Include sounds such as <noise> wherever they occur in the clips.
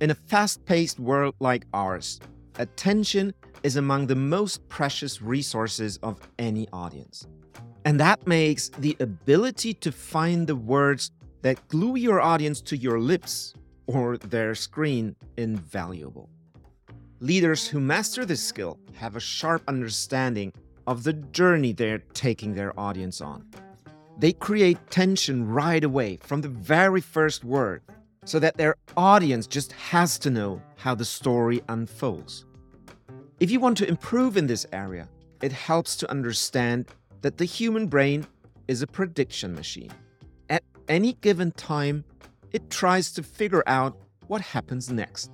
In a fast paced world like ours, attention is among the most precious resources of any audience. And that makes the ability to find the words that glue your audience to your lips or their screen invaluable. Leaders who master this skill have a sharp understanding of the journey they're taking their audience on. They create tension right away from the very first word so that their audience just has to know how the story unfolds. If you want to improve in this area, it helps to understand that the human brain is a prediction machine. At any given time, it tries to figure out what happens next.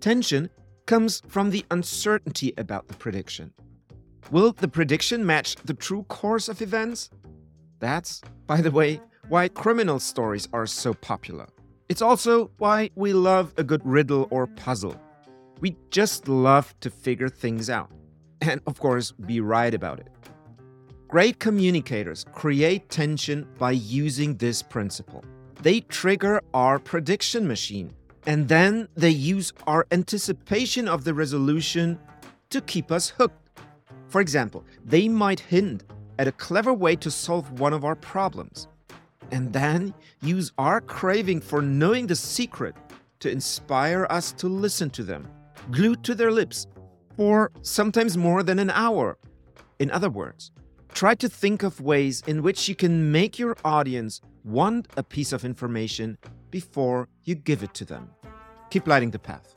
Tension comes from the uncertainty about the prediction. Will the prediction match the true course of events? That's, by the way, why criminal stories are so popular. It's also why we love a good riddle or puzzle. We just love to figure things out. <laughs> And of course, be right about it. Great communicators create tension by using this principle. They trigger our prediction machine, and then they use our anticipation of the resolution to keep us hooked. For example, they might hint at a clever way to solve one of our problems, and then use our craving for knowing the secret to inspire us to listen to them, glued to their lips, for sometimes more than an hour. In other words, Try to think of ways in which you can make your audience want a piece of information before you give it to them. Keep lighting the path.